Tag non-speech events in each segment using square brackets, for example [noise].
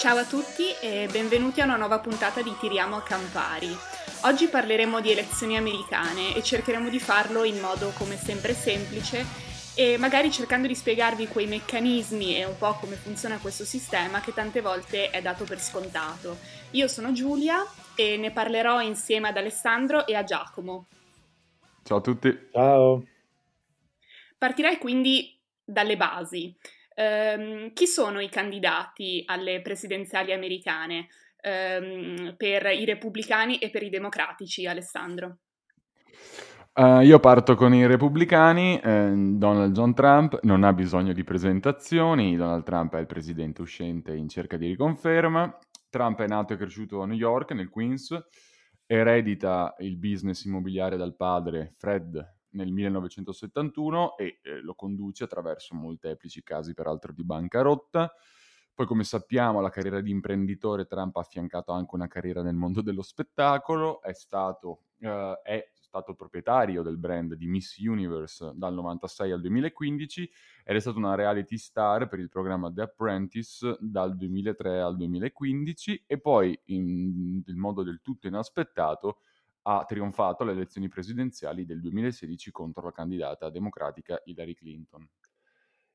Ciao a tutti e benvenuti a una nuova puntata di Tiriamo a Campari. Oggi parleremo di elezioni americane e cercheremo di farlo in modo come sempre semplice e magari cercando di spiegarvi quei meccanismi e un po' come funziona questo sistema che tante volte è dato per scontato. Io sono Giulia e ne parlerò insieme ad Alessandro e a Giacomo. Ciao a tutti. Ciao. Partirei quindi dalle basi. Um, chi sono i candidati alle presidenziali americane um, per i repubblicani e per i democratici, Alessandro? Uh, io parto con i repubblicani, eh, Donald John Trump non ha bisogno di presentazioni, Donald Trump è il presidente uscente in cerca di riconferma, Trump è nato e cresciuto a New York, nel Queens, eredita il business immobiliare dal padre Fred nel 1971 e eh, lo conduce attraverso molteplici casi peraltro di bancarotta. Poi come sappiamo la carriera di imprenditore Trump ha affiancato anche una carriera nel mondo dello spettacolo, è stato, eh, è stato proprietario del brand di Miss Universe dal 96 al 2015 ed è stato una reality star per il programma The Apprentice dal 2003 al 2015 e poi in, in modo del tutto inaspettato ha trionfato alle elezioni presidenziali del 2016 contro la candidata democratica Hillary Clinton.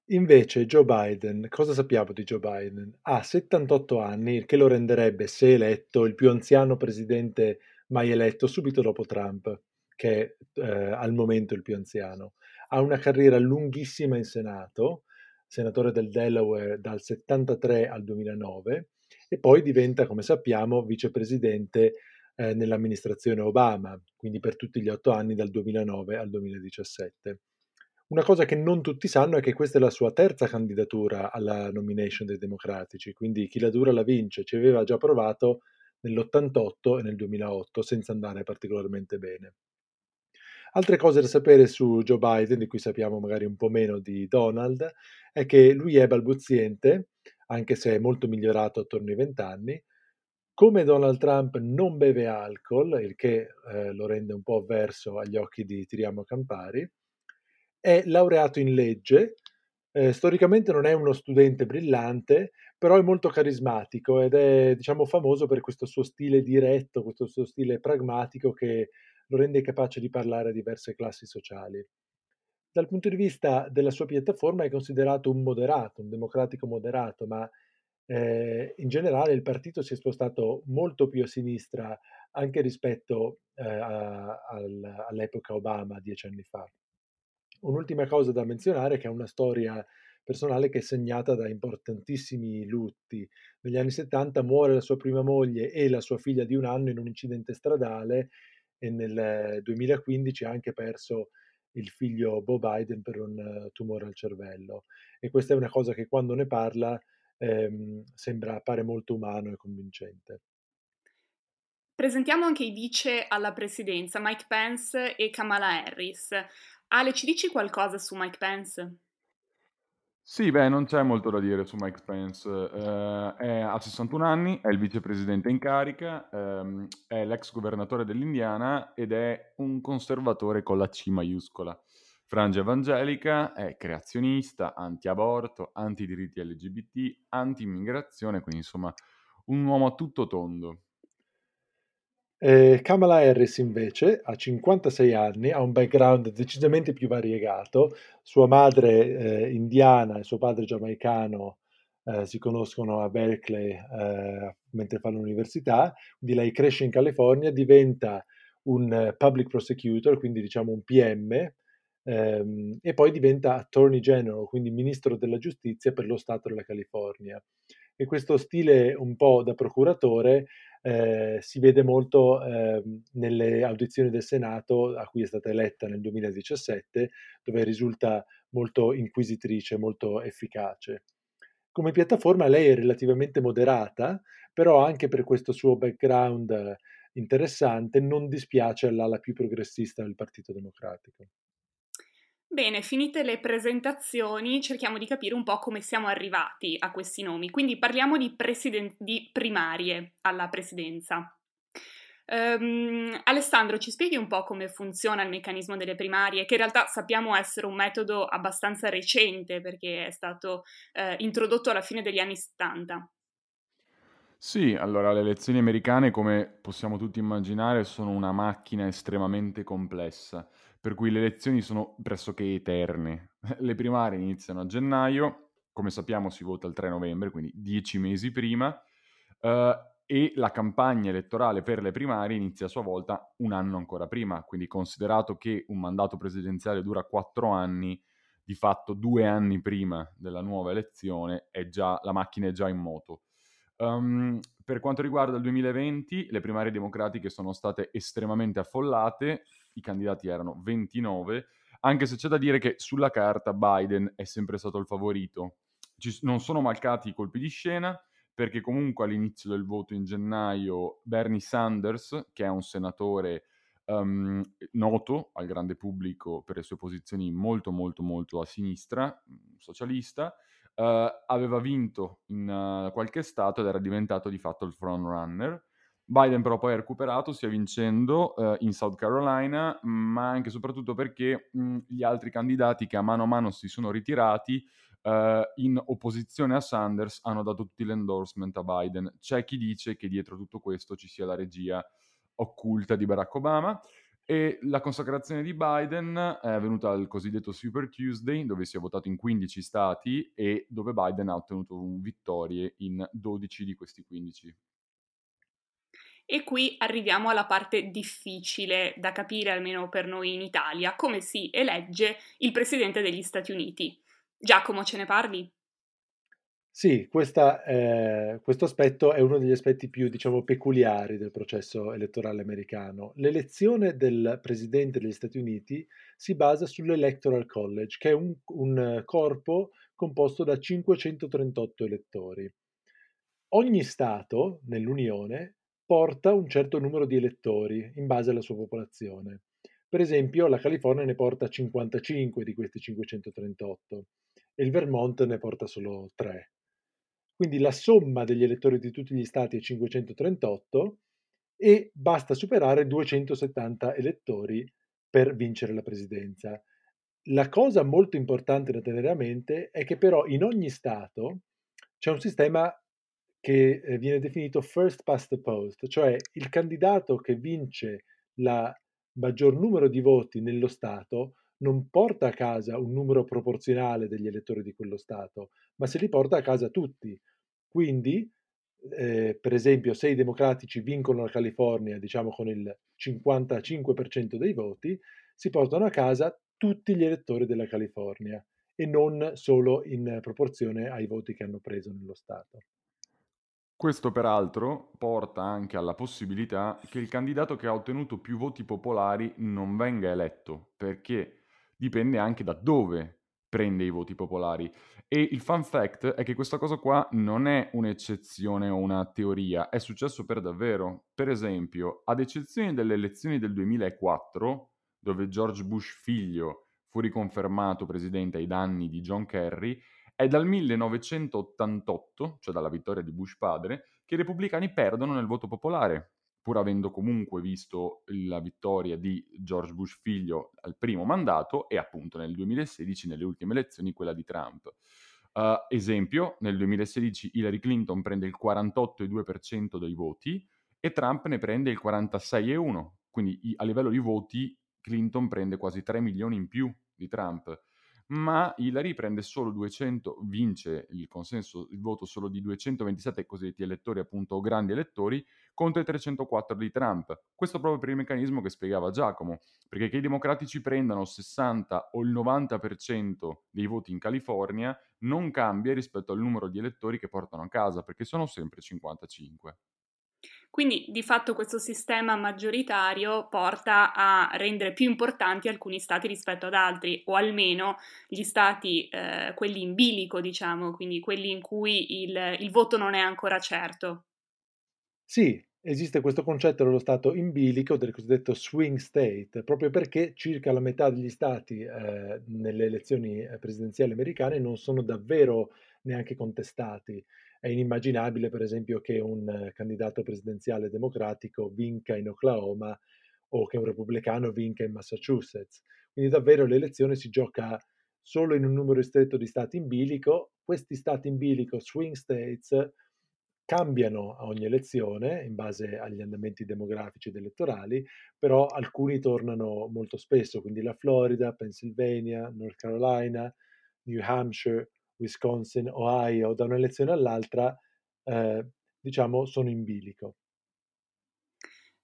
Invece Joe Biden, cosa sappiamo di Joe Biden? Ha 78 anni, il che lo renderebbe, se eletto, il più anziano presidente mai eletto subito dopo Trump, che è eh, al momento il più anziano. Ha una carriera lunghissima in Senato, senatore del Delaware dal 73 al 2009 e poi diventa, come sappiamo, vicepresidente eh, nell'amministrazione Obama, quindi per tutti gli otto anni dal 2009 al 2017. Una cosa che non tutti sanno è che questa è la sua terza candidatura alla nomination dei democratici, quindi chi la dura la vince, ci aveva già provato nell'88 e nel 2008 senza andare particolarmente bene. Altre cose da sapere su Joe Biden, di cui sappiamo magari un po' meno di Donald, è che lui è balbuziente, anche se è molto migliorato attorno ai vent'anni, come Donald Trump non beve alcol, il che eh, lo rende un po' avverso agli occhi di Tiriamo Campari, è laureato in legge, eh, storicamente non è uno studente brillante, però è molto carismatico ed è diciamo famoso per questo suo stile diretto, questo suo stile pragmatico che lo rende capace di parlare a diverse classi sociali. Dal punto di vista della sua piattaforma è considerato un moderato, un democratico moderato, ma eh, in generale il partito si è spostato molto più a sinistra anche rispetto eh, a, al, all'epoca Obama dieci anni fa. Un'ultima cosa da menzionare è che ha una storia personale che è segnata da importantissimi lutti. Negli anni 70 muore la sua prima moglie e la sua figlia di un anno in un incidente stradale e nel 2015 ha anche perso il figlio Bob Biden per un tumore al cervello. E questa è una cosa che quando ne parla ehm, sembra, appare molto umano e convincente. Presentiamo anche i vice alla presidenza, Mike Pence e Kamala Harris. Ale, ci dici qualcosa su Mike Pence? Sì, beh, non c'è molto da dire su Mike Pence. Eh, è, ha 61 anni, è il vicepresidente in carica, ehm, è l'ex governatore dell'Indiana ed è un conservatore con la C maiuscola frangia evangelica, è creazionista, anti-aborto, anti-diritti LGBT, anti-immigrazione, quindi insomma un uomo a tutto tondo. Eh, Kamala Harris invece ha 56 anni, ha un background decisamente più variegato, sua madre eh, indiana e suo padre giamaicano eh, si conoscono a Berkeley eh, mentre fanno l'università, quindi lei cresce in California, diventa un public prosecutor, quindi diciamo un PM, ehm, e poi diventa Attorney General, quindi Ministro della Giustizia per lo Stato della California. E questo stile un po' da procuratore eh, si vede molto eh, nelle audizioni del Senato a cui è stata eletta nel 2017, dove risulta molto inquisitrice, molto efficace. Come piattaforma lei è relativamente moderata, però anche per questo suo background interessante non dispiace all'ala più progressista del Partito Democratico. Bene, finite le presentazioni, cerchiamo di capire un po' come siamo arrivati a questi nomi. Quindi parliamo di, presiden- di primarie alla presidenza. Um, Alessandro, ci spieghi un po' come funziona il meccanismo delle primarie, che in realtà sappiamo essere un metodo abbastanza recente perché è stato uh, introdotto alla fine degli anni 70. Sì, allora le elezioni americane, come possiamo tutti immaginare, sono una macchina estremamente complessa, per cui le elezioni sono pressoché eterne. [laughs] Le primarie iniziano a gennaio, come sappiamo si vota il 3 novembre, quindi dieci mesi prima, eh, e la campagna elettorale per le primarie inizia a sua volta un anno ancora prima, quindi considerato che un mandato presidenziale dura quattro anni, di fatto due anni prima della nuova elezione è già, la macchina è già in moto. Um, per quanto riguarda il 2020, le primarie democratiche sono state estremamente affollate, i candidati erano 29, anche se c'è da dire che sulla carta Biden è sempre stato il favorito. Ci, non sono mancati i colpi di scena, perché comunque all'inizio del voto in gennaio Bernie Sanders, che è un senatore um, noto al grande pubblico per le sue posizioni molto molto molto a sinistra, socialista, uh, aveva vinto in uh, qualche stato ed era diventato di fatto il frontrunner. Biden però poi ha recuperato, sia vincendo uh, in South Carolina, ma anche e soprattutto perché mh, gli altri candidati che a mano a mano si sono ritirati in opposizione a Sanders hanno dato tutti l'endorsement a Biden. C'è chi dice che dietro tutto questo ci sia la regia occulta di Barack Obama. E la consacrazione di Biden è avvenuta al cosiddetto Super Tuesday, dove si è votato in 15 stati e dove Biden ha ottenuto vittorie in 12 di questi 15. E qui arriviamo alla parte difficile da capire, almeno per noi in Italia, come si elegge il Presidente degli Stati Uniti. Giacomo, ce ne parli? Sì, questa, eh, questo aspetto è uno degli aspetti più, diciamo, peculiari del processo elettorale americano. L'elezione del presidente degli Stati Uniti si basa sull'Electoral College, che è un, un corpo composto da 538 elettori. Ogni Stato nell'Unione porta un certo numero di elettori in base alla sua popolazione. Per esempio, la California ne porta 55 di questi 538 e il Vermont ne porta solo 3. Quindi la somma degli elettori di tutti gli stati è 538 e basta superare 270 elettori per vincere la presidenza. La cosa molto importante da tenere a mente è che però in ogni stato c'è un sistema che eh, viene definito first past the post, cioè il candidato che vince il maggior numero di voti nello stato non porta a casa un numero proporzionale degli elettori di quello Stato, ma se li porta a casa tutti. Quindi, eh, per esempio, se i democratici vincono la California, diciamo con il 55% dei voti, si portano a casa tutti gli elettori della California e non solo in proporzione ai voti che hanno preso nello Stato. Questo peraltro porta anche alla possibilità che il candidato che ha ottenuto più voti popolari non venga eletto, perché dipende anche da dove prende i voti popolari. E il fun fact è che questa cosa qua non è un'eccezione o una teoria, è successo per davvero. Per esempio, ad eccezione delle elezioni del 2004, dove George Bush figlio fu riconfermato presidente ai danni di John Kerry, è dal 1988, cioè dalla vittoria di Bush padre, che i repubblicani perdono nel voto popolare pur avendo comunque visto la vittoria di George Bush figlio al primo mandato e appunto nel 2016, nelle ultime elezioni, quella di Trump. Uh, esempio, nel 2016 Hillary Clinton prende il 48,2% dei voti e Trump ne prende il 46,1%, quindi a livello di voti Clinton prende quasi 3 milioni in più di Trump ma Hillary prende solo 200, vince il consenso, il voto solo di 227 cosiddetti elettori, appunto grandi elettori, contro i 304 di Trump. Questo proprio per il meccanismo che spiegava Giacomo, perché che i democratici prendano il 60 o il 90% dei voti in California non cambia rispetto al numero di elettori che portano a casa, perché sono sempre 55. Quindi di fatto questo sistema maggioritario porta a rendere più importanti alcuni stati rispetto ad altri, o almeno gli stati, eh, quelli in bilico, diciamo, quindi quelli in cui il, il voto non è ancora certo. Sì, esiste questo concetto dello stato in bilico, del cosiddetto swing state, proprio perché circa la metà degli stati eh, nelle elezioni eh, presidenziali americane non sono davvero neanche contestati. È inimmaginabile, per esempio, che un eh, candidato presidenziale democratico vinca in Oklahoma o che un repubblicano vinca in Massachusetts. Quindi davvero l'elezione si gioca solo in un numero ristretto di stati in bilico. Questi stati in bilico, swing states, cambiano a ogni elezione in base agli andamenti demografici ed elettorali, però alcuni tornano molto spesso, quindi la Florida, Pennsylvania, North Carolina, New Hampshire, Wisconsin, Ohio, da un'elezione all'altra, eh, diciamo, sono in bilico.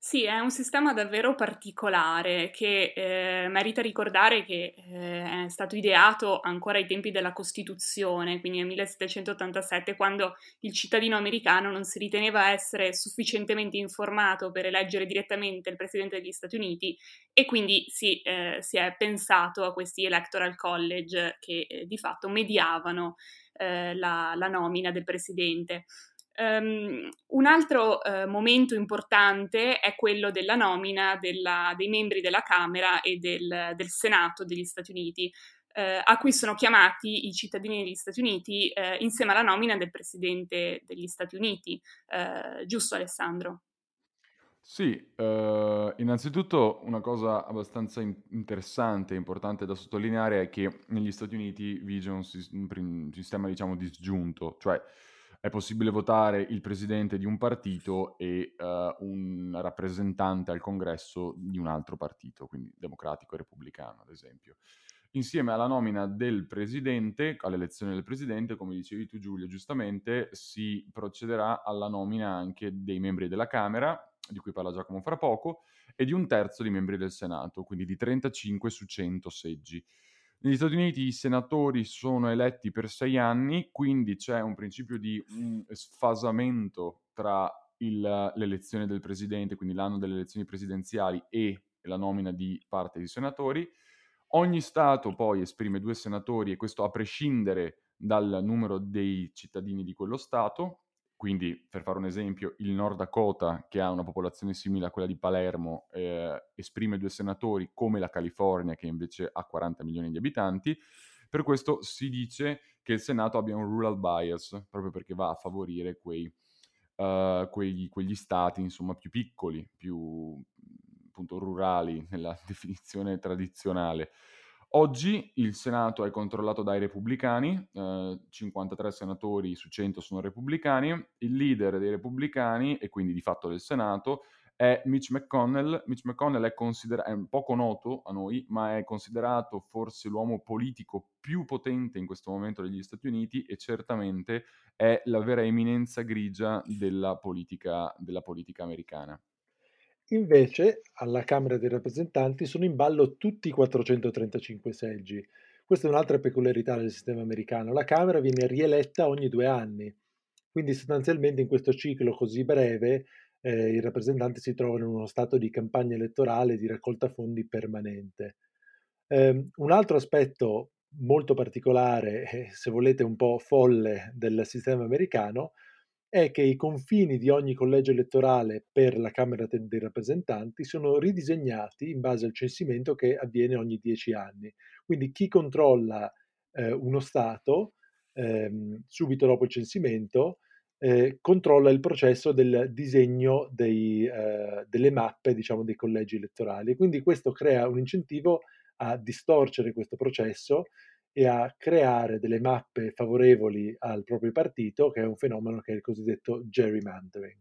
Sì, è un sistema davvero particolare che eh, merita ricordare che eh, è stato ideato ancora ai tempi della Costituzione, quindi nel 1787, quando il cittadino americano non si riteneva essere sufficientemente informato per eleggere direttamente il Presidente degli Stati Uniti e quindi si, eh, si è pensato a questi electoral college che eh, di fatto mediavano eh, la, la nomina del Presidente. Um, un altro uh, momento importante è quello della nomina della, dei membri della Camera e del, del Senato degli Stati Uniti, uh, a cui sono chiamati i cittadini degli Stati Uniti uh, insieme alla nomina del Presidente degli Stati Uniti. giusto Alessandro? Sì, innanzitutto una cosa abbastanza in- interessante e importante da sottolineare è che negli Stati Uniti vige un, sis- un sistema diciamo disgiunto, cioè è possibile votare il presidente di un partito e uh, un rappresentante al congresso di un altro partito, quindi democratico e repubblicano, ad esempio. Insieme alla nomina del presidente, all'elezione del presidente, come dicevi tu Giulio giustamente, si procederà alla nomina anche dei membri della Camera, di cui parla Giacomo fra poco, e di un terzo di membri del Senato, quindi di 35 su 100 seggi. Negli Stati Uniti i senatori sono eletti per sei anni, quindi c'è un principio di um, sfasamento tra il, l'elezione del presidente, quindi l'anno delle elezioni presidenziali e la nomina di parte dei senatori. Ogni Stato poi esprime due senatori e questo a prescindere dal numero dei cittadini di quello Stato quindi, per fare un esempio, il Nord Dakota, che ha una popolazione simile a quella di Palermo, eh, esprime due senatori, come la California, che invece ha 40 milioni di abitanti. Per questo si dice che il Senato abbia un rural bias, proprio perché va a favorire quei, uh, quegli, quegli stati insomma, più piccoli, più appunto rurali nella [laughs] definizione tradizionale. Oggi il Senato è controllato dai repubblicani, eh, 53 senatori su 100 sono repubblicani, il leader dei repubblicani e quindi di fatto del Senato è Mitch McConnell. Mitch McConnell è, consider- è poco noto a noi, ma è considerato forse l'uomo politico più potente in questo momento degli Stati Uniti e certamente è la vera eminenza grigia della politica, della politica americana. Invece, alla Camera dei rappresentanti sono in ballo tutti i 435 seggi. Questa è un'altra peculiarità del sistema americano. La Camera viene rieletta ogni due anni, quindi sostanzialmente in questo ciclo così breve eh, i rappresentanti si trovano in uno stato di campagna elettorale di raccolta fondi permanente. Eh, un altro aspetto molto particolare, eh, se volete un po' folle del sistema americano, è che i confini di ogni collegio elettorale per la Camera dei rappresentanti sono ridisegnati in base al censimento che avviene ogni dieci anni. Quindi chi controlla eh, uno Stato ehm, subito dopo il censimento eh, controlla il processo del disegno dei, eh, delle mappe diciamo, dei collegi elettorali. Quindi questo crea un incentivo a distorcere questo processo e a creare delle mappe favorevoli al proprio partito, che è un fenomeno che è il cosiddetto gerrymandering.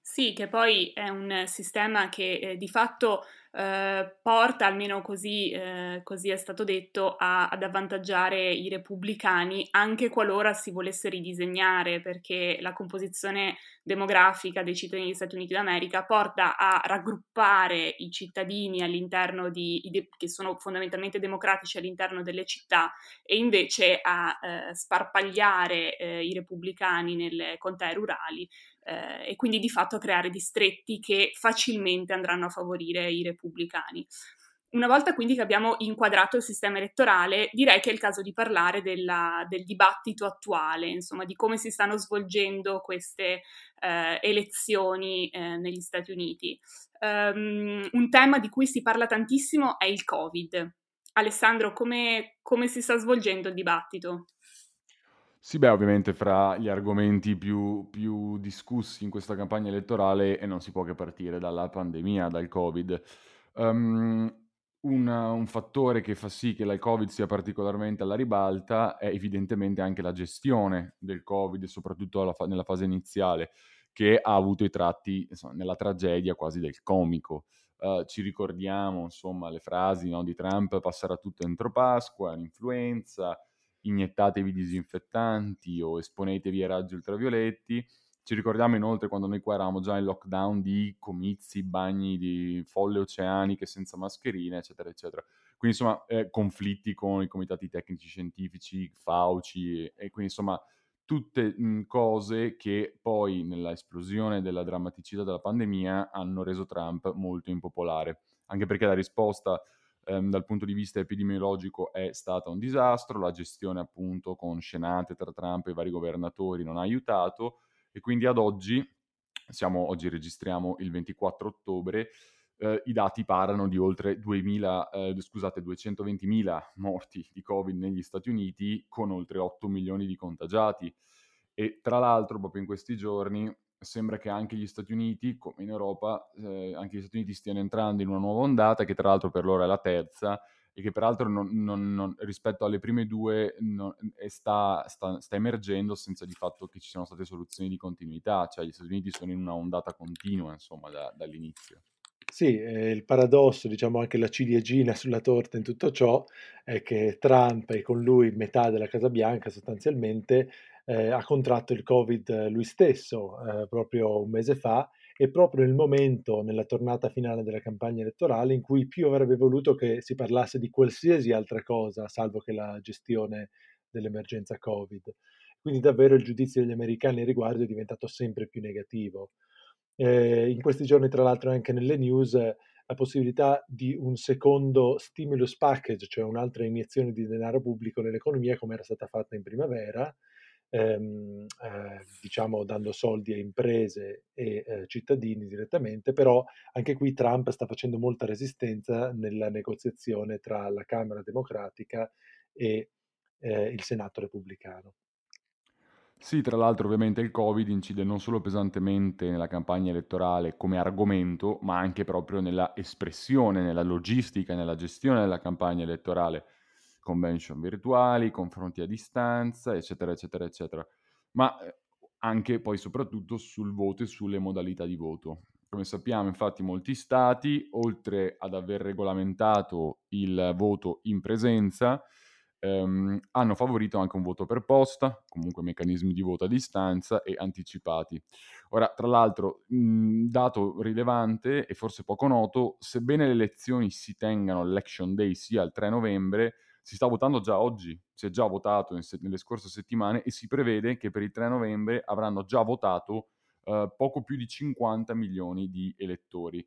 Sì, che poi è un sistema che eh, di fatto eh, porta, almeno così, eh, così, è stato detto, a, ad avvantaggiare i repubblicani anche qualora si volesse ridisegnare, perché la composizione demografica dei cittadini degli Stati Uniti d'America porta a raggruppare i cittadini all'interno di, che sono fondamentalmente democratici all'interno delle città e invece a eh, sparpagliare eh, i repubblicani nelle contee rurali eh, e quindi di fatto creare distretti che facilmente andranno a favorire i repubblicani. Una volta quindi che abbiamo inquadrato il sistema elettorale, direi che è il caso di parlare della, del dibattito attuale, insomma, di come si stanno svolgendo queste eh, elezioni eh, negli Stati Uniti. Um, un tema di cui si parla tantissimo è il Covid. Alessandro, come, come si sta svolgendo il dibattito? Sì, beh, ovviamente fra gli argomenti più, più discussi in questa campagna elettorale e non si può che partire dalla pandemia, dal Covid. Um, un, un, fattore che fa sì che il Covid sia particolarmente alla ribalta è evidentemente anche la gestione del Covid, soprattutto fa- nella fase iniziale, che ha avuto i tratti insomma, nella tragedia quasi del comico. Uh, ci ricordiamo insomma le frasi no, di Trump passerà tutto entro Pasqua, l'influenza, iniettatevi disinfettanti o esponetevi ai raggi ultravioletti ci ricordiamo inoltre quando noi qua eravamo già in lockdown di comizi, bagni di folle oceaniche senza mascherine, eccetera, eccetera. Quindi insomma eh, conflitti con i comitati tecnici scientifici, FAUCI, e quindi insomma tutte mh, cose che poi nella esplosione della drammaticità della pandemia hanno reso Trump molto impopolare, anche perché la risposta ehm, dal punto di vista epidemiologico è stata un disastro, la gestione appunto con scenate tra Trump e i vari governatori non ha aiutato, e quindi ad oggi, siamo, oggi registriamo il 24 ottobre, eh, i dati parlano di oltre 2000, eh, scusate, 220.000 morti di Covid negli Stati Uniti con oltre 8 milioni di contagiati. E tra l'altro, proprio in questi giorni, sembra che anche gli Stati Uniti, come in Europa, eh, anche gli Stati Uniti stiano entrando in una nuova ondata, che tra l'altro per loro è la terza, e che peraltro non, non, non, rispetto alle prime due sta, sta, sta, emergendo senza di fatto che ci siano state soluzioni di continuità, cioè gli Stati Uniti sono in una ondata continua insomma da, dall'inizio. Sì, eh, il paradosso, diciamo anche la ciliegina sulla torta in tutto ciò, è che Trump e con lui metà della Casa Bianca sostanzialmente eh, ha contratto il Covid lui stesso eh, proprio un mese fa e proprio nel momento, nella tornata finale della campagna elettorale, in cui più avrebbe voluto che si parlasse di qualsiasi altra cosa, salvo che la gestione dell'emergenza Covid. Quindi davvero il giudizio degli americani al riguardo è diventato sempre più negativo. Eh, in questi giorni, tra l'altro, anche nelle news la possibilità di un secondo stimulus package, cioè un'altra iniezione di denaro pubblico nell'economia, come era stata fatta in primavera, ehm, eh, diciamo dando soldi a imprese e eh, cittadini direttamente, però anche qui Trump sta facendo molta resistenza nella negoziazione tra la Camera Democratica e eh, il Senato Repubblicano. Sì, tra l'altro ovviamente il Covid incide non solo pesantemente nella campagna elettorale come argomento, ma anche proprio nella espressione, nella logistica, nella gestione della campagna elettorale convention virtuali, confronti a distanza, eccetera, eccetera, eccetera. Ma eh, anche poi soprattutto sul voto e sulle modalità di voto. Come sappiamo, infatti, molti stati, oltre ad aver regolamentato il voto in presenza, ehm, hanno favorito anche un voto per posta, comunque meccanismi di voto a distanza e anticipati. Ora, tra l'altro, mh, dato rilevante e forse poco noto, sebbene le elezioni si tengano l'election day sia il 3 novembre, si sta votando già oggi, si è già votato se- nelle scorse settimane e si prevede che per il 3 novembre avranno già votato eh, poco più di 50 milioni di elettori.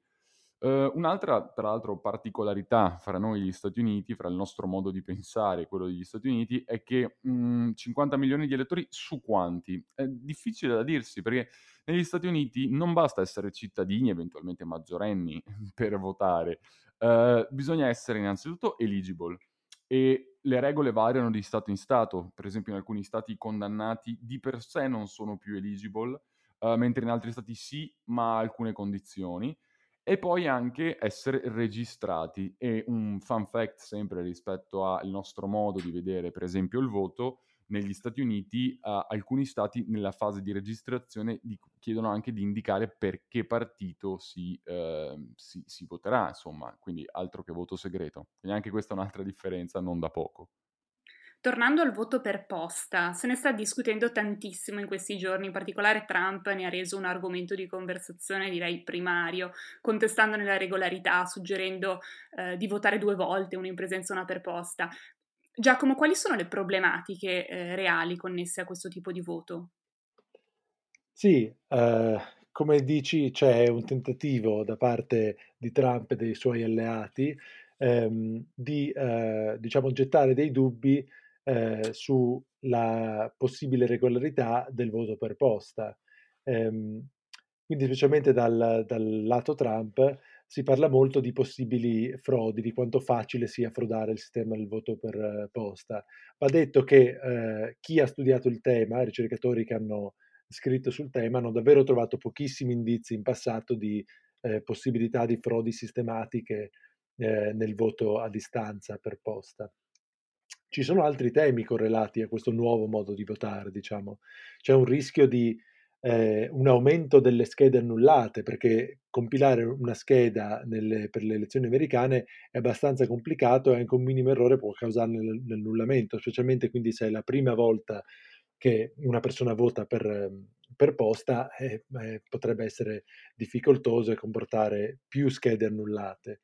Uh, un'altra, tra l'altro, particolarità fra noi e gli Stati Uniti, fra il nostro modo di pensare e quello degli Stati Uniti, è che mh, mm, 50 milioni di elettori su quanti? È difficile da dirsi perché negli Stati Uniti non basta essere cittadini, eventualmente maggiorenni, [laughs] per votare, uh, bisogna essere innanzitutto eligible e le regole variano di Stato in Stato. Per esempio, in alcuni Stati i condannati di per sé non sono più eligible, uh, mentre in altri Stati sì, ma a alcune condizioni. E poi anche essere registrati. E un fun fact sempre rispetto al nostro modo di vedere, per esempio, il voto, negli Stati Uniti uh, alcuni stati nella fase di registrazione di, chiedono anche di indicare per che partito si, uh, si, si, voterà, insomma, quindi altro che voto segreto. Quindi anche questa è un'altra differenza non da poco. Tornando al voto per posta, se ne sta discutendo tantissimo in questi giorni, in particolare Trump ne ha reso un argomento di conversazione direi primario, contestandone la regolarità, suggerendo eh, di votare due volte, una in presenza e una per posta. Giacomo, quali sono le problematiche eh, reali connesse a questo tipo di voto? Sì, eh, come dici, c'è un tentativo da parte di Trump e dei suoi alleati ehm, di eh, diciamo, gettare dei dubbi eh, sulla possibile regolarità del voto per posta. Ehm, quindi specialmente dal, dal lato Trump si parla molto di possibili frodi, di quanto facile sia frodare il sistema del voto per eh, posta. Va detto che eh, chi ha studiato il tema, i ricercatori che hanno scritto sul tema, hanno davvero trovato pochissimi indizi in passato di eh, possibilità di frodi sistematiche eh, nel voto a distanza per posta. Ci sono altri temi correlati a questo nuovo modo di votare, diciamo. C'è un rischio di eh, un aumento delle schede annullate, perché compilare una scheda nelle, per le elezioni americane è abbastanza complicato e anche un minimo errore può causarne l'annullamento, specialmente quindi se è la prima volta che una persona vota per, per posta, eh, eh, potrebbe essere difficoltoso e comportare più schede annullate.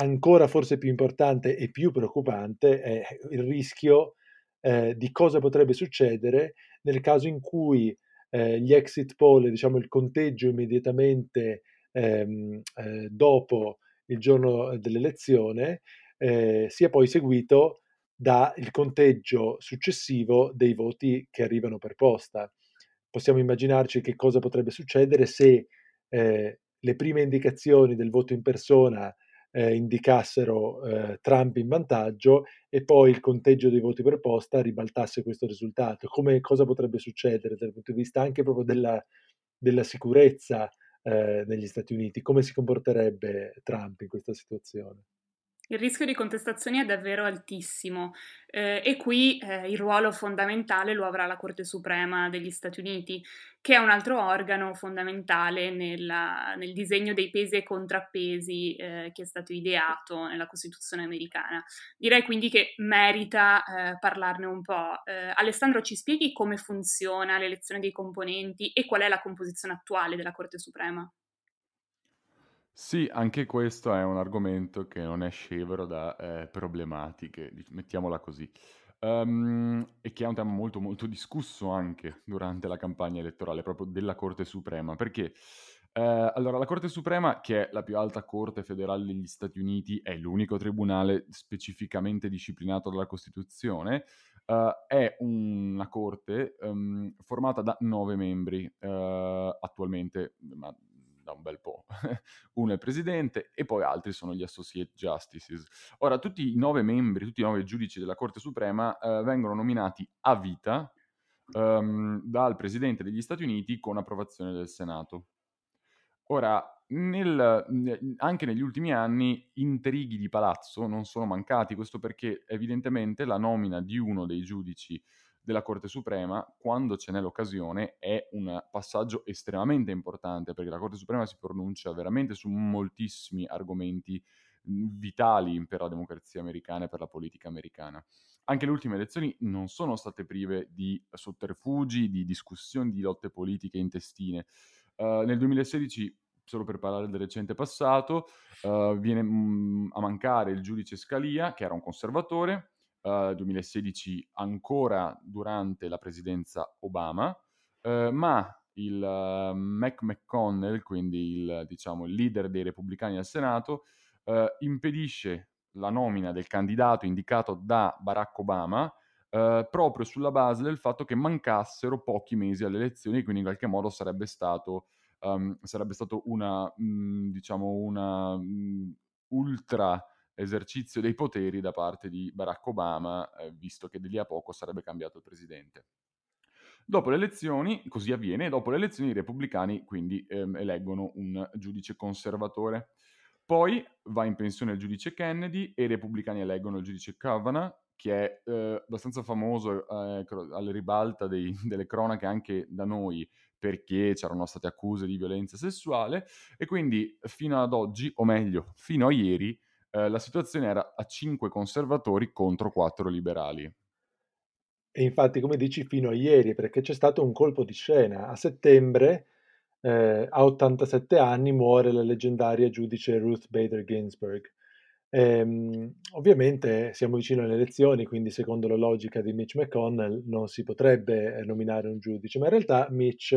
Ancora forse più importante e più preoccupante è il rischio eh, di cosa potrebbe succedere nel caso in cui eh, gli exit poll, diciamo il conteggio immediatamente ehm, eh, dopo il giorno dell'elezione, eh, sia poi seguito dal conteggio successivo dei voti che arrivano per posta. Possiamo immaginarci che cosa potrebbe succedere se eh, le prime indicazioni del voto in persona eh, indicassero eh, Trump in vantaggio e poi il conteggio dei voti per posta ribaltasse questo risultato. Come, cosa potrebbe succedere dal punto di vista anche proprio della, della sicurezza eh, negli Stati Uniti? Come si comporterebbe Trump in questa situazione? Il rischio di contestazioni è davvero altissimo eh, e qui eh, il ruolo fondamentale lo avrà la Corte Suprema degli Stati Uniti, che è un altro organo fondamentale nella, nel disegno dei pesi e contrappesi eh, che è stato ideato nella Costituzione americana. Direi quindi che merita eh, parlarne un po'. Eh, Alessandro, ci spieghi come funziona l'elezione dei componenti e qual è la composizione attuale della Corte Suprema? Sì, anche questo è un argomento che non è scevro da eh, problematiche, mettiamola così, um, e che è un tema molto molto discusso anche durante la campagna elettorale proprio della Corte Suprema, perché eh, allora la Corte Suprema, che è la più alta Corte federale degli Stati Uniti, è l'unico tribunale specificamente disciplinato dalla Costituzione, Uh, è una corte um, formata da nove membri uh, attualmente, ma da un bel po'. [laughs] Uno è il presidente e poi altri sono gli associate justices. Ora, tutti i nove membri, tutti i nove giudici della Corte Suprema eh, vengono nominati a vita um, dal presidente degli Stati Uniti con approvazione del Senato. Ora, nel, anche negli ultimi anni intrighi di palazzo non sono mancati, questo perché evidentemente la nomina di uno dei giudici della Corte Suprema, quando ce n'è l'occasione, è un passaggio estremamente importante perché la Corte Suprema si pronuncia veramente su moltissimi argomenti vitali per la democrazia americana e per la politica americana. Anche le ultime elezioni non sono state prive di sotterfugi, di discussioni, di lotte politiche intestine. Uh, nel 2016 solo per parlare del recente passato, uh, viene mh, a mancare il giudice Scalia, che era un conservatore, 2016 ancora durante la presidenza Obama, uh, ma il uh, Mac McConnell, quindi il, diciamo, il leader dei repubblicani al Senato, uh, impedisce la nomina del candidato indicato da Barack Obama proprio sulla base del fatto che mancassero pochi mesi alle elezioni, quindi in qualche modo sarebbe stato, um, sarebbe stato una, mh, mm, diciamo, una mh, mm, ultra esercizio dei poteri da parte di Barack Obama, eh, visto che di lì a poco sarebbe cambiato il presidente. Dopo le elezioni, così avviene, dopo le elezioni i repubblicani quindi ehm, eleggono un giudice conservatore. Poi va in pensione il giudice Kennedy e i repubblicani eleggono il giudice Kavanaugh, che è eh, abbastanza famoso eh, alle ribalta dei, [laughs] delle cronache anche da noi, perché c'erano state accuse di violenza sessuale e quindi fino ad oggi, o meglio, fino a ieri, eh, la situazione era a 5 conservatori contro 4 liberali. E infatti, come dici, fino a ieri, perché c'è stato un colpo di scena. A settembre, eh, a 87 anni, muore la leggendaria giudice Ruth Bader Ginsburg. Ehm, ovviamente siamo vicino alle elezioni, quindi secondo la logica di Mitch McConnell non si potrebbe eh, nominare un giudice, ma in realtà Mitch,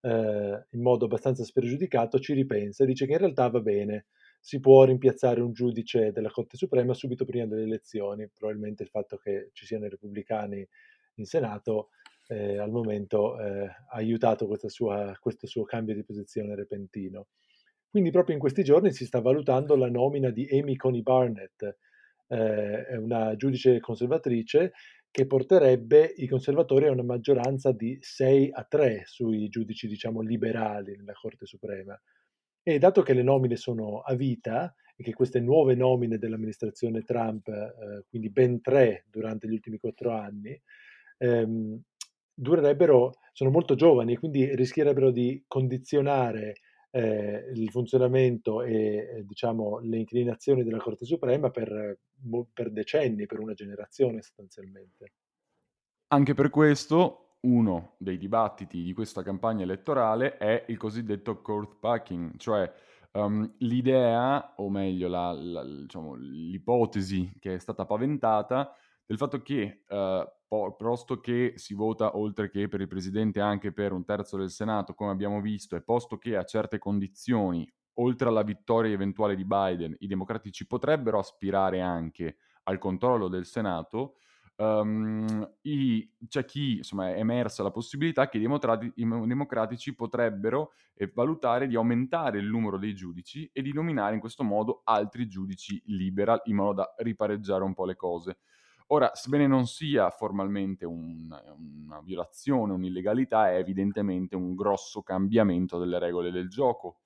eh, in modo abbastanza spregiudicato, ci ripensa e dice che in realtà va bene, si può rimpiazzare un giudice della Corte Suprema subito prima delle elezioni. Probabilmente il fatto che ci siano i repubblicani in Senato eh, al momento eh, ha aiutato sua, questo suo cambio di posizione repentino. Quindi proprio in questi giorni si sta valutando la nomina di Amy Coney Barnett, eh, una giudice conservatrice che porterebbe i conservatori a una maggioranza di 6 a 3 sui giudici, diciamo, liberali nella Corte Suprema. E dato che le nomine sono a vita e che queste nuove nomine dell'amministrazione Trump, eh, quindi ben tre durante gli ultimi quattro anni, ehm, durerebbero, sono molto giovani e quindi rischierebbero di condizionare eh, il funzionamento e eh, diciamo, le inclinazioni della Corte Suprema per, per decenni, per una generazione sostanzialmente. Anche per questo uno dei dibattiti di questa campagna elettorale è il cosiddetto court packing, cioè um, l'idea, o meglio la, la, diciamo, l'ipotesi che è stata paventata del fatto che, uh, posto che si vota oltre che per il Presidente anche per un terzo del Senato, come abbiamo visto, e posto che a certe condizioni, oltre alla vittoria eventuale di Biden, i democratici potrebbero aspirare anche al controllo del Senato, um, i, c'è chi insomma, è emersa la possibilità che i, demotrati, i democratici potrebbero eh, valutare di aumentare il numero dei giudici e di nominare in questo modo altri giudici liberal in modo da ripareggiare un po' le cose. Ora, sebbene non sia formalmente un, una violazione, un'illegalità, è evidentemente un grosso cambiamento delle regole del gioco.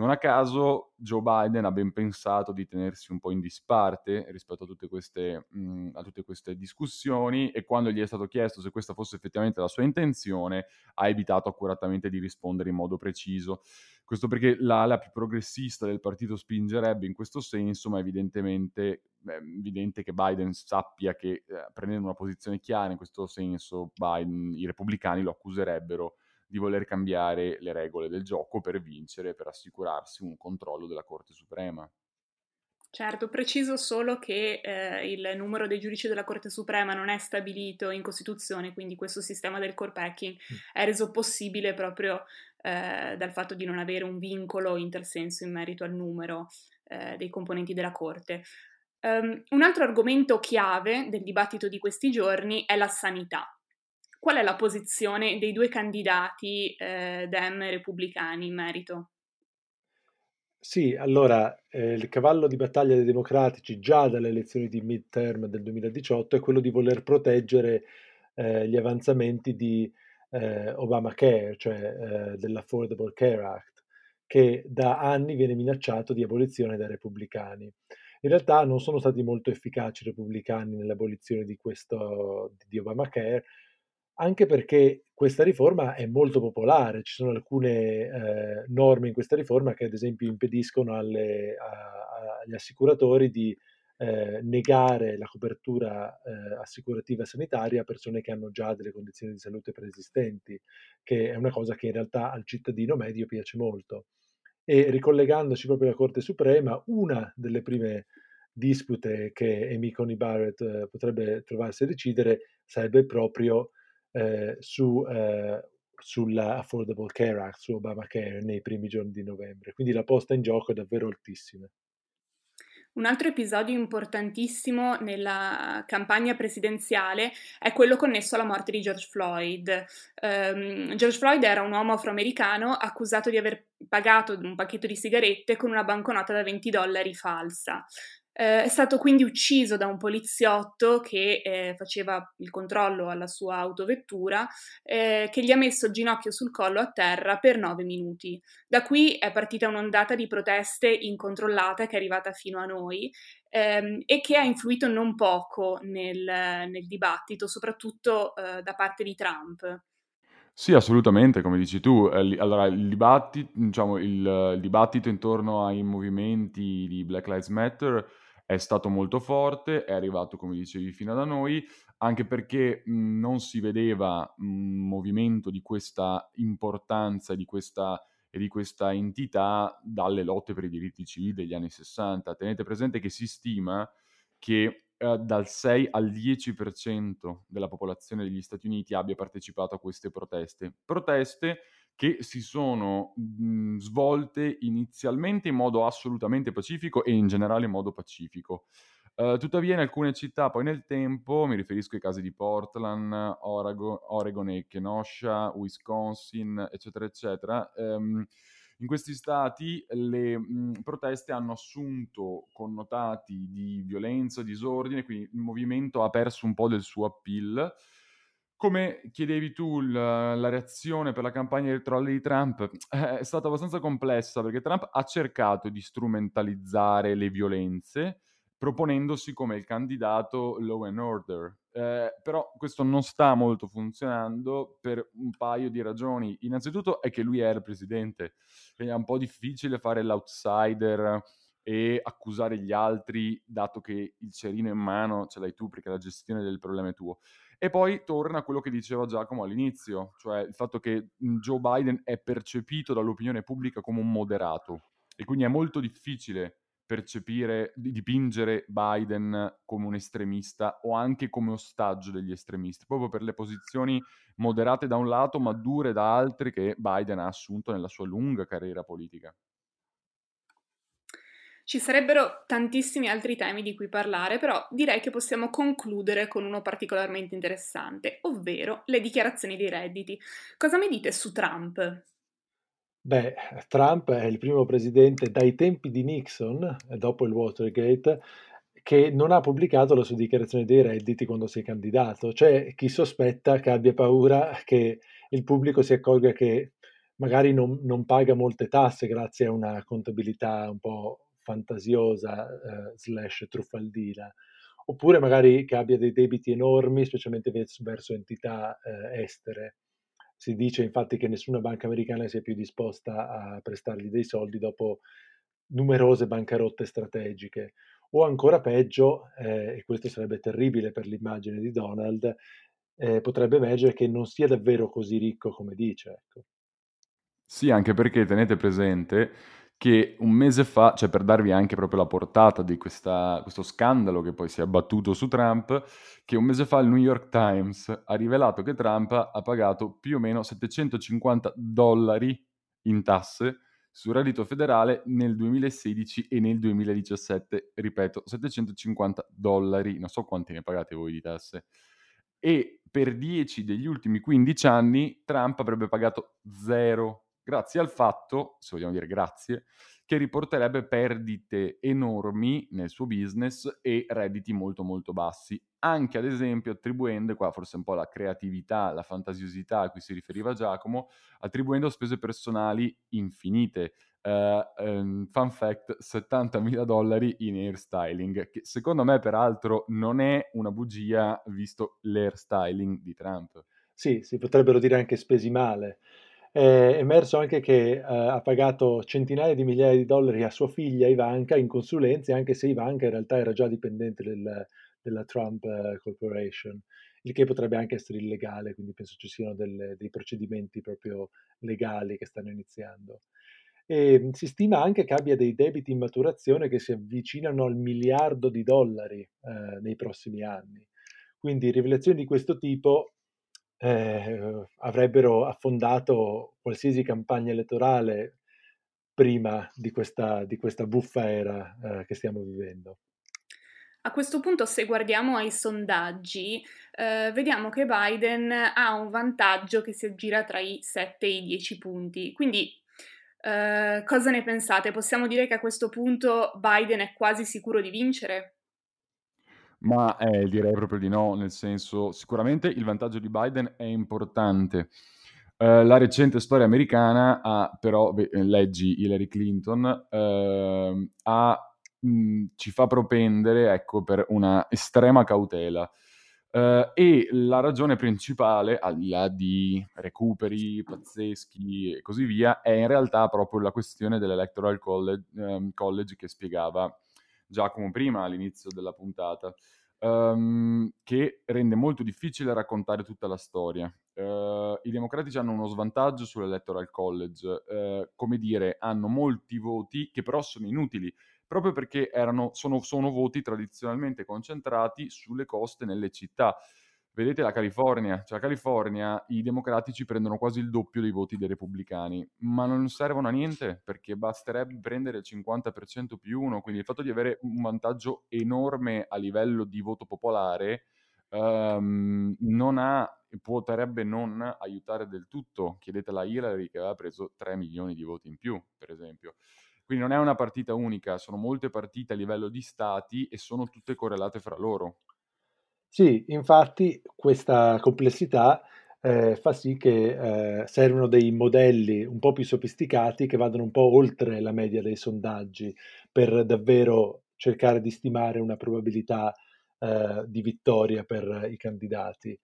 Non a caso Joe Biden ha ben pensato di tenersi un po' in disparte rispetto a tutte, queste, mh, a tutte queste discussioni e quando gli è stato chiesto se questa fosse effettivamente la sua intenzione ha evitato accuratamente di rispondere in modo preciso. Questo perché l'ala più progressista del partito spingerebbe in questo senso, ma evidentemente è evidente che Biden sappia che eh, prendendo una posizione chiara in questo senso, Biden, i repubblicani lo accuserebbero di voler cambiare le regole del gioco per vincere, per assicurarsi un controllo della Corte Suprema. Certo, preciso solo che eh, il numero dei giudici della Corte Suprema non è stabilito in Costituzione, quindi questo sistema del core packing mm. è reso possibile proprio eh, dal fatto di non avere un vincolo in tal senso in merito al numero eh, dei componenti della Corte. Um, un altro argomento chiave del dibattito di questi giorni è la sanità. Qual è la posizione dei due candidati eh, dem repubblicani in merito? Sì, allora eh, il cavallo di battaglia dei democratici già dalle elezioni di midterm del 2018 è quello di voler proteggere eh, gli avanzamenti di eh, Obamacare, cioè eh, dell'Affordable Care Act, che da anni viene minacciato di abolizione dai repubblicani. In realtà non sono stati molto efficaci i repubblicani nell'abolizione di, questo, di Obamacare, anche perché questa riforma è molto popolare, ci sono alcune eh, norme in questa riforma che ad esempio impediscono alle, a, agli assicuratori di eh, negare la copertura eh, assicurativa sanitaria a persone che hanno già delle condizioni di salute preesistenti, che è una cosa che in realtà al cittadino medio piace molto. E ricollegandoci proprio alla Corte Suprema, una delle prime dispute che Amy Coney Barrett eh, potrebbe trovarsi a decidere sarebbe proprio eh, su, eh, sulla Affordable Care Act, su Obamacare nei primi giorni di novembre. Quindi la posta in gioco è davvero altissima. Un altro episodio importantissimo nella campagna presidenziale è quello connesso alla morte di George Floyd. Um, George Floyd era un uomo afroamericano accusato di aver pagato un pacchetto di sigarette con una banconota da 20 dollari falsa. Eh, è stato quindi ucciso da un poliziotto che eh, faceva il controllo alla sua autovettura, eh, che gli ha messo il ginocchio sul collo a terra per nove minuti. Da qui è partita un'ondata di proteste incontrollate che è arrivata fino a noi ehm, e che ha influito non poco nel, nel dibattito, soprattutto eh, da parte di Trump. Sì, assolutamente, come dici tu. Eh, allora, il dibattito, diciamo, il, il dibattito intorno ai movimenti di Black Lives Matter è stato molto forte, è arrivato, come dicevi, fino da noi, anche perché mh, non si vedeva un movimento di questa importanza di questa, e di questa entità dalle lotte per i diritti civili degli anni 60. Tenete presente che si stima che eh, dal 6 al 10% della popolazione degli Stati Uniti abbia partecipato a queste proteste. Proteste che si sono mh, svolte inizialmente in modo assolutamente pacifico e in generale in modo pacifico. Uh, tuttavia in alcune città poi nel tempo, mi riferisco ai casi di Portland, Oregon, Oregon e Kenosha, Wisconsin, eccetera, eccetera, um, in questi stati le mh, proteste hanno assunto connotati di violenza, disordine, quindi il movimento ha perso un po' del suo appeal come chiedevi tu, la, la, reazione per la campagna elettorale di Trump eh, è stata abbastanza complessa perché Trump ha cercato di strumentalizzare le violenze proponendosi come il candidato law and order. Eh, però questo non sta molto funzionando per un paio di ragioni. Innanzitutto è che lui è il presidente, quindi è un po' difficile fare l'outsider e accusare gli altri, dato che il cerino in mano ce l'hai tu perché la gestione del problema è tuo. E poi torna a quello che diceva Giacomo all'inizio, cioè il fatto che Joe Biden è percepito dall'opinione pubblica come un moderato e quindi è molto difficile percepire, dipingere Biden come un estremista o anche come ostaggio degli estremisti, proprio per le posizioni moderate da un lato ma dure da altri che Biden ha assunto nella sua lunga carriera politica. Ci sarebbero tantissimi altri temi di cui parlare, però direi che possiamo concludere con uno particolarmente interessante, ovvero le dichiarazioni dei redditi. Cosa mi dite su Trump? Beh, Trump è il primo presidente dai tempi di Nixon, dopo il Watergate, che non ha pubblicato la sua dichiarazione dei redditi quando si è candidato. C'è chi sospetta che abbia paura che il pubblico si accorga che magari non, non paga molte tasse grazie a una contabilità un po' fantasiosa eh, slash truffaldina, oppure magari che abbia dei debiti enormi, specialmente verso entità eh, estere. Si dice infatti che nessuna banca americana sia più disposta a prestargli dei soldi dopo numerose bancarotte strategiche. O ancora peggio, eh, e questo sarebbe terribile per l'immagine di Donald, eh, potrebbe emergere che non sia davvero così ricco come dice. Ecco. Sì, anche perché tenete presente che un mese fa, cioè per darvi anche proprio la portata di questa, questo scandalo che poi si è abbattuto su Trump, che un mese fa il New York Times ha rivelato che Trump ha pagato più o meno 750 dollari in tasse sul reddito federale nel 2016 e nel 2017, ripeto, 750 dollari, non so quanti ne pagate voi di tasse. E per 10 degli ultimi 15 anni Trump avrebbe pagato zero grazie al fatto, se vogliamo dire grazie, che riporterebbe perdite enormi nel suo business e redditi molto molto bassi, anche ad esempio attribuendo, qua forse un po' la creatività, la fantasiosità a cui si riferiva Giacomo, attribuendo spese personali infinite. Uh, um, fun fact, 70.000 dollari in hairstyling, che secondo me peraltro non è una bugia visto l'hairstyling di Trump. Sì, si potrebbero dire anche spesi male è emerso anche che eh, ha pagato centinaia di migliaia di dollari a sua figlia Ivanka in consulenze, anche se Ivanka in realtà era già dipendente del, della Trump uh, Corporation, il che potrebbe anche essere illegale, quindi penso ci siano delle, dei procedimenti proprio legali che stanno iniziando. E mm, si stima anche che abbia dei debiti in maturazione che si avvicinano al miliardo di dollari eh, nei prossimi anni. Quindi rivelazioni di questo tipo eh, avrebbero affondato qualsiasi campagna elettorale prima di questa, di questa buffa era eh, che stiamo vivendo. A questo punto, se guardiamo ai sondaggi, eh, vediamo che Biden ha un vantaggio che si aggira tra i 7 e i 10 punti. Quindi, eh, cosa ne pensate? Possiamo dire che a questo punto Biden è quasi sicuro di vincere? Ma eh, direi proprio di no, nel senso, sicuramente il vantaggio di Biden è importante. Uh, la recente storia americana ha però, beh, leggi Hillary Clinton, uh, ha, mh, ci fa propendere ecco, per una estrema cautela. Uh, e la ragione principale, al di là di recuperi pazzeschi e così via, è in realtà proprio la questione dell'Electoral College, um, college che spiegava Giacomo prima all'inizio della puntata, um, che rende molto difficile raccontare tutta la storia. Uh, I democratici hanno uno svantaggio sull'electoral college, uh, come dire, hanno molti voti che però sono inutili, proprio perché erano, sono, sono voti tradizionalmente concentrati sulle coste nelle città. Vedete la California, cioè la California i democratici prendono quasi il doppio dei voti dei repubblicani, ma non servono a niente perché basterebbe prendere il 50% più uno, quindi il fatto di avere un vantaggio enorme a livello di voto popolare um, non ha, potrebbe non aiutare del tutto. Chiedete a Hillary che aveva preso 3 milioni di voti in più, per esempio. Quindi non è una partita unica, sono molte partite a livello di stati e sono tutte correlate fra loro. Sì, infatti questa complessità eh, fa sì che eh, servono dei modelli un po' più sofisticati che vadano un po' oltre la media dei sondaggi per davvero cercare di stimare una probabilità eh, di vittoria per i candidati.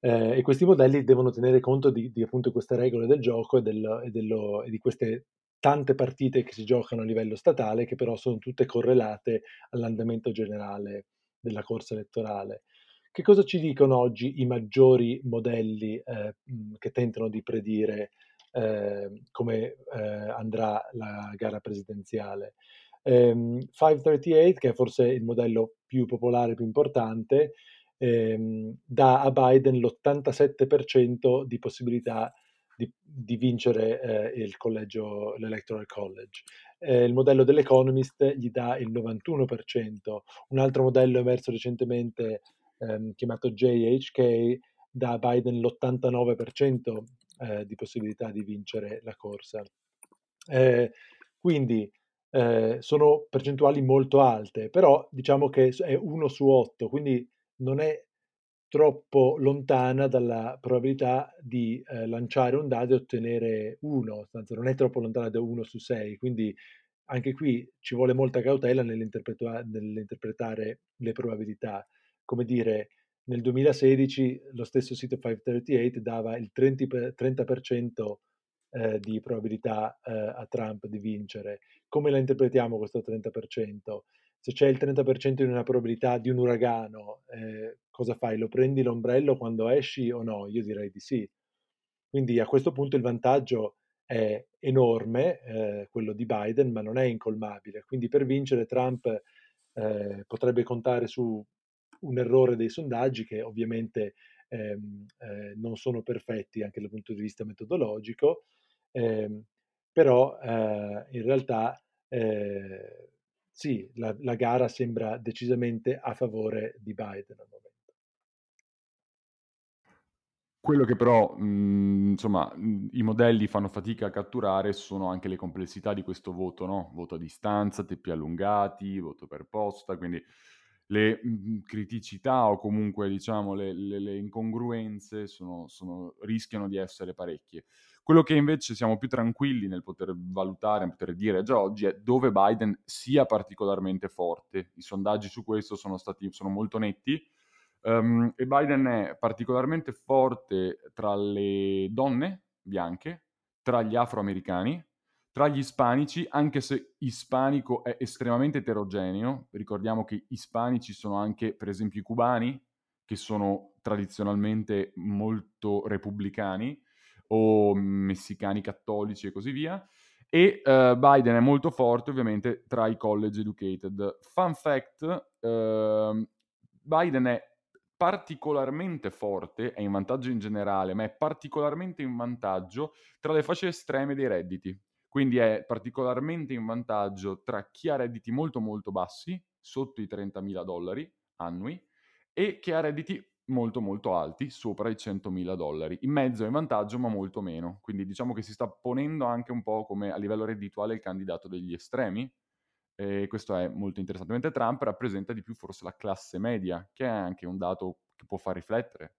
Eh, e questi modelli devono tenere conto di, di appunto queste regole del gioco e, del, e, dello, e di queste tante partite che si giocano a livello statale che però sono tutte correlate all'andamento generale della corsa elettorale. Che cosa ci dicono oggi i maggiori modelli eh, che tentano di predire eh, come eh, andrà la gara presidenziale? Um, 538, che è forse il modello più popolare, più importante, ehm, dà a Biden l'87% di possibilità di, di vincere eh, il collegio, l'Electoral College. Eh, il modello dell'Economist gli dà il 91%. Un altro modello emerso recentemente ehm, chiamato JHK dà a Biden l'89% eh, di possibilità di vincere la corsa. Eh, quindi eh, sono percentuali molto alte, però diciamo che è 1 su 8, quindi non è troppo lontana dalla probabilità di eh, lanciare un dado e ottenere 1, non è troppo lontana da 1 su 6, quindi anche qui ci vuole molta cautela nell'interpretare le probabilità come dire, nel 2016 lo stesso sito 538 dava il 30%, 30% eh, di probabilità eh, a Trump di vincere. Come la interpretiamo questo 30%? Se c'è il 30% di una probabilità di un uragano, eh, cosa fai? Lo prendi l'ombrello quando esci o no? Io direi di sì. Quindi a questo punto il vantaggio è enorme, eh, quello di Biden, ma non è incolmabile. Quindi per vincere Trump eh, potrebbe contare su un errore dei sondaggi che ovviamente ehm, eh, non sono perfetti anche dal punto di vista metodologico, ehm, però eh, in realtà eh, sì, la, la, gara sembra decisamente a favore di Biden al momento. Quello che però, mh, insomma, mh, i modelli fanno fatica a catturare sono anche le complessità di questo voto, no? Voto a distanza, tempi allungati, voto per posta, quindi le mh, criticità o comunque diciamo le, le, le incongruenze sono, sono, rischiano di essere parecchie. Quello che invece siamo più tranquilli nel poter valutare, nel poter dire già oggi è dove Biden sia particolarmente forte. I sondaggi su questo sono, stati, sono molto netti um, e Biden è particolarmente forte tra le donne bianche, tra gli afroamericani, tra gli ispanici, anche se ispanico è estremamente eterogeneo, ricordiamo che ispanici sono anche, per esempio, i cubani, che sono tradizionalmente molto repubblicani, o messicani cattolici e così via. E uh, Biden è molto forte ovviamente tra i college educated. Fun fact, uh, Biden è particolarmente forte, è in vantaggio in generale, ma è particolarmente in vantaggio tra le fasce estreme dei redditi. Quindi è particolarmente in vantaggio tra chi ha redditi molto molto bassi, sotto i 30.000 dollari annui, e chi ha redditi molto molto alti, sopra i 100.000 dollari. In mezzo è in vantaggio, ma molto meno. Quindi diciamo che si sta ponendo anche un po' come a livello reddituale il candidato degli estremi. E questo è molto interessante. Mentre Trump rappresenta di più forse la classe media, che è anche un dato che può far riflettere.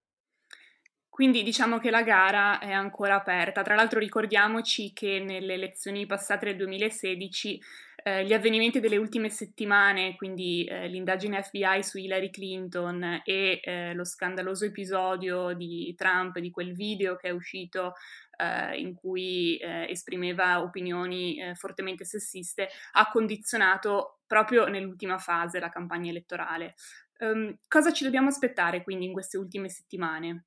Quindi diciamo che la gara è ancora aperta. Tra l'altro ricordiamoci che nelle elezioni passate del 2016 eh, gli avvenimenti delle ultime settimane, quindi eh, l'indagine FBI su Hillary Clinton e eh, lo scandaloso episodio di Trump, di quel video che è uscito eh, in cui eh, esprimeva opinioni eh, fortemente sessiste, ha condizionato proprio nell'ultima fase la campagna elettorale. Um, cosa ci dobbiamo aspettare quindi in queste ultime settimane?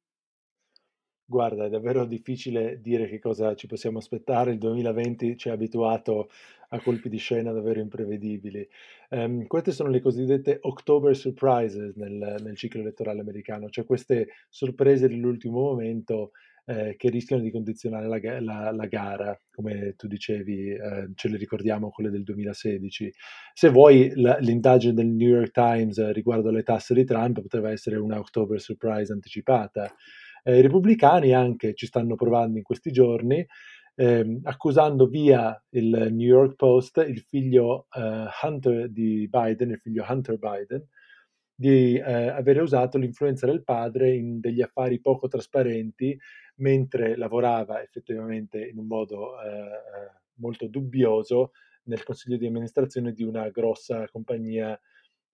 Guarda, è davvero difficile dire che cosa ci possiamo aspettare. Il 2020 ci ha abituato a colpi di scena davvero imprevedibili. Um, queste sono le cosiddette October Surprises nel, nel, ciclo elettorale americano, cioè queste sorprese dell'ultimo momento eh, che rischiano di condizionare la, la, la, gara, come tu dicevi, eh, ce le ricordiamo quelle del 2016. Se vuoi, la, l'indagine del New York Times riguardo alle tasse di Trump potrebbe essere una October Surprise anticipata. Eh, I repubblicani anche ci stanno provando in questi giorni, eh, accusando via il New York Post il figlio eh, Hunter di Biden, il figlio Hunter Biden, di eh, avere usato l'influenza del padre in degli affari poco trasparenti mentre lavorava effettivamente in un modo eh, eh molto dubbioso nel consiglio di amministrazione di una grossa compagnia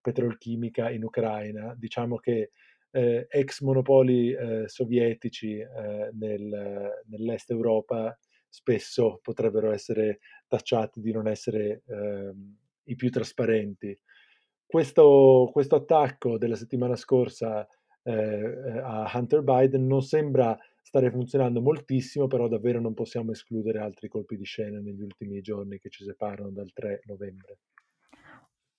petrolchimica in Ucraina. Diciamo che eh, ex monopoli eh, sovietici eh, nel, nell'est Europa spesso potrebbero essere tacciati di non essere ehm, i più trasparenti. Questo, questo, attacco della settimana scorsa eh, a Hunter Biden non sembra stare funzionando moltissimo, però davvero non possiamo escludere altri colpi di scena negli ultimi giorni che ci separano dal 3 novembre.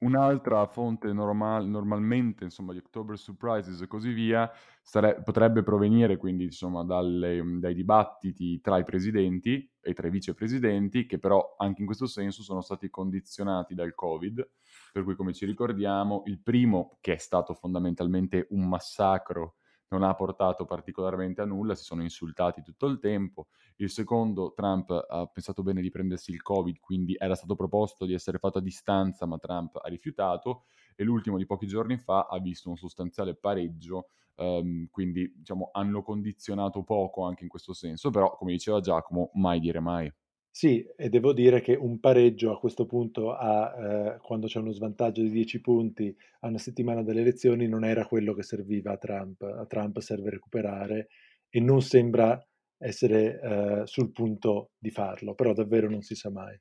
Un'altra fonte normal- normalmente, insomma, di October Surprises e così via, sare- potrebbe provenire quindi, insomma, dalle, dai dibattiti tra i presidenti e tra i vicepresidenti, che però anche in questo senso sono stati condizionati dal Covid, per cui come ci ricordiamo, il primo, che è stato fondamentalmente un massacro non ha portato particolarmente a nulla, si sono insultati tutto il tempo. Il secondo, Trump ha pensato bene di prendersi il Covid, quindi era stato proposto di essere fatto a distanza, ma Trump ha rifiutato. E l'ultimo di pochi giorni fa ha visto un sostanziale pareggio, um, quindi diciamo, hanno condizionato poco anche in questo senso, però come diceva Giacomo, mai dire mai. Sì, e devo dire che un pareggio a questo punto, a, eh, quando c'è uno svantaggio di 10 punti a una settimana delle elezioni, non era quello che serviva a Trump. A Trump serve recuperare e non sembra essere eh, sul punto di farlo, però davvero non si sa mai.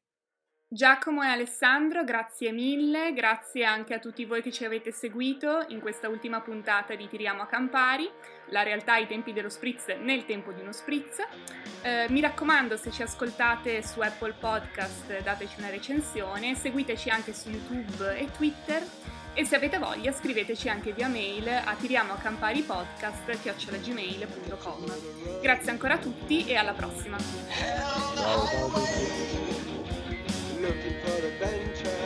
Giacomo e Alessandro, grazie mille, grazie anche a tutti voi che ci avete seguito in questa ultima puntata di Tiriamo a Campari, la realtà ai tempi dello spritz nel tempo di uno spritz. Eh, mi raccomando, se ci ascoltate su Apple Podcast dateci una recensione, seguiteci anche su YouTube e Twitter e se avete voglia scriveteci anche via mail a tiriamoacampari.podcast.gmail.com Grazie ancora a tutti e alla prossima! Looking for adventure.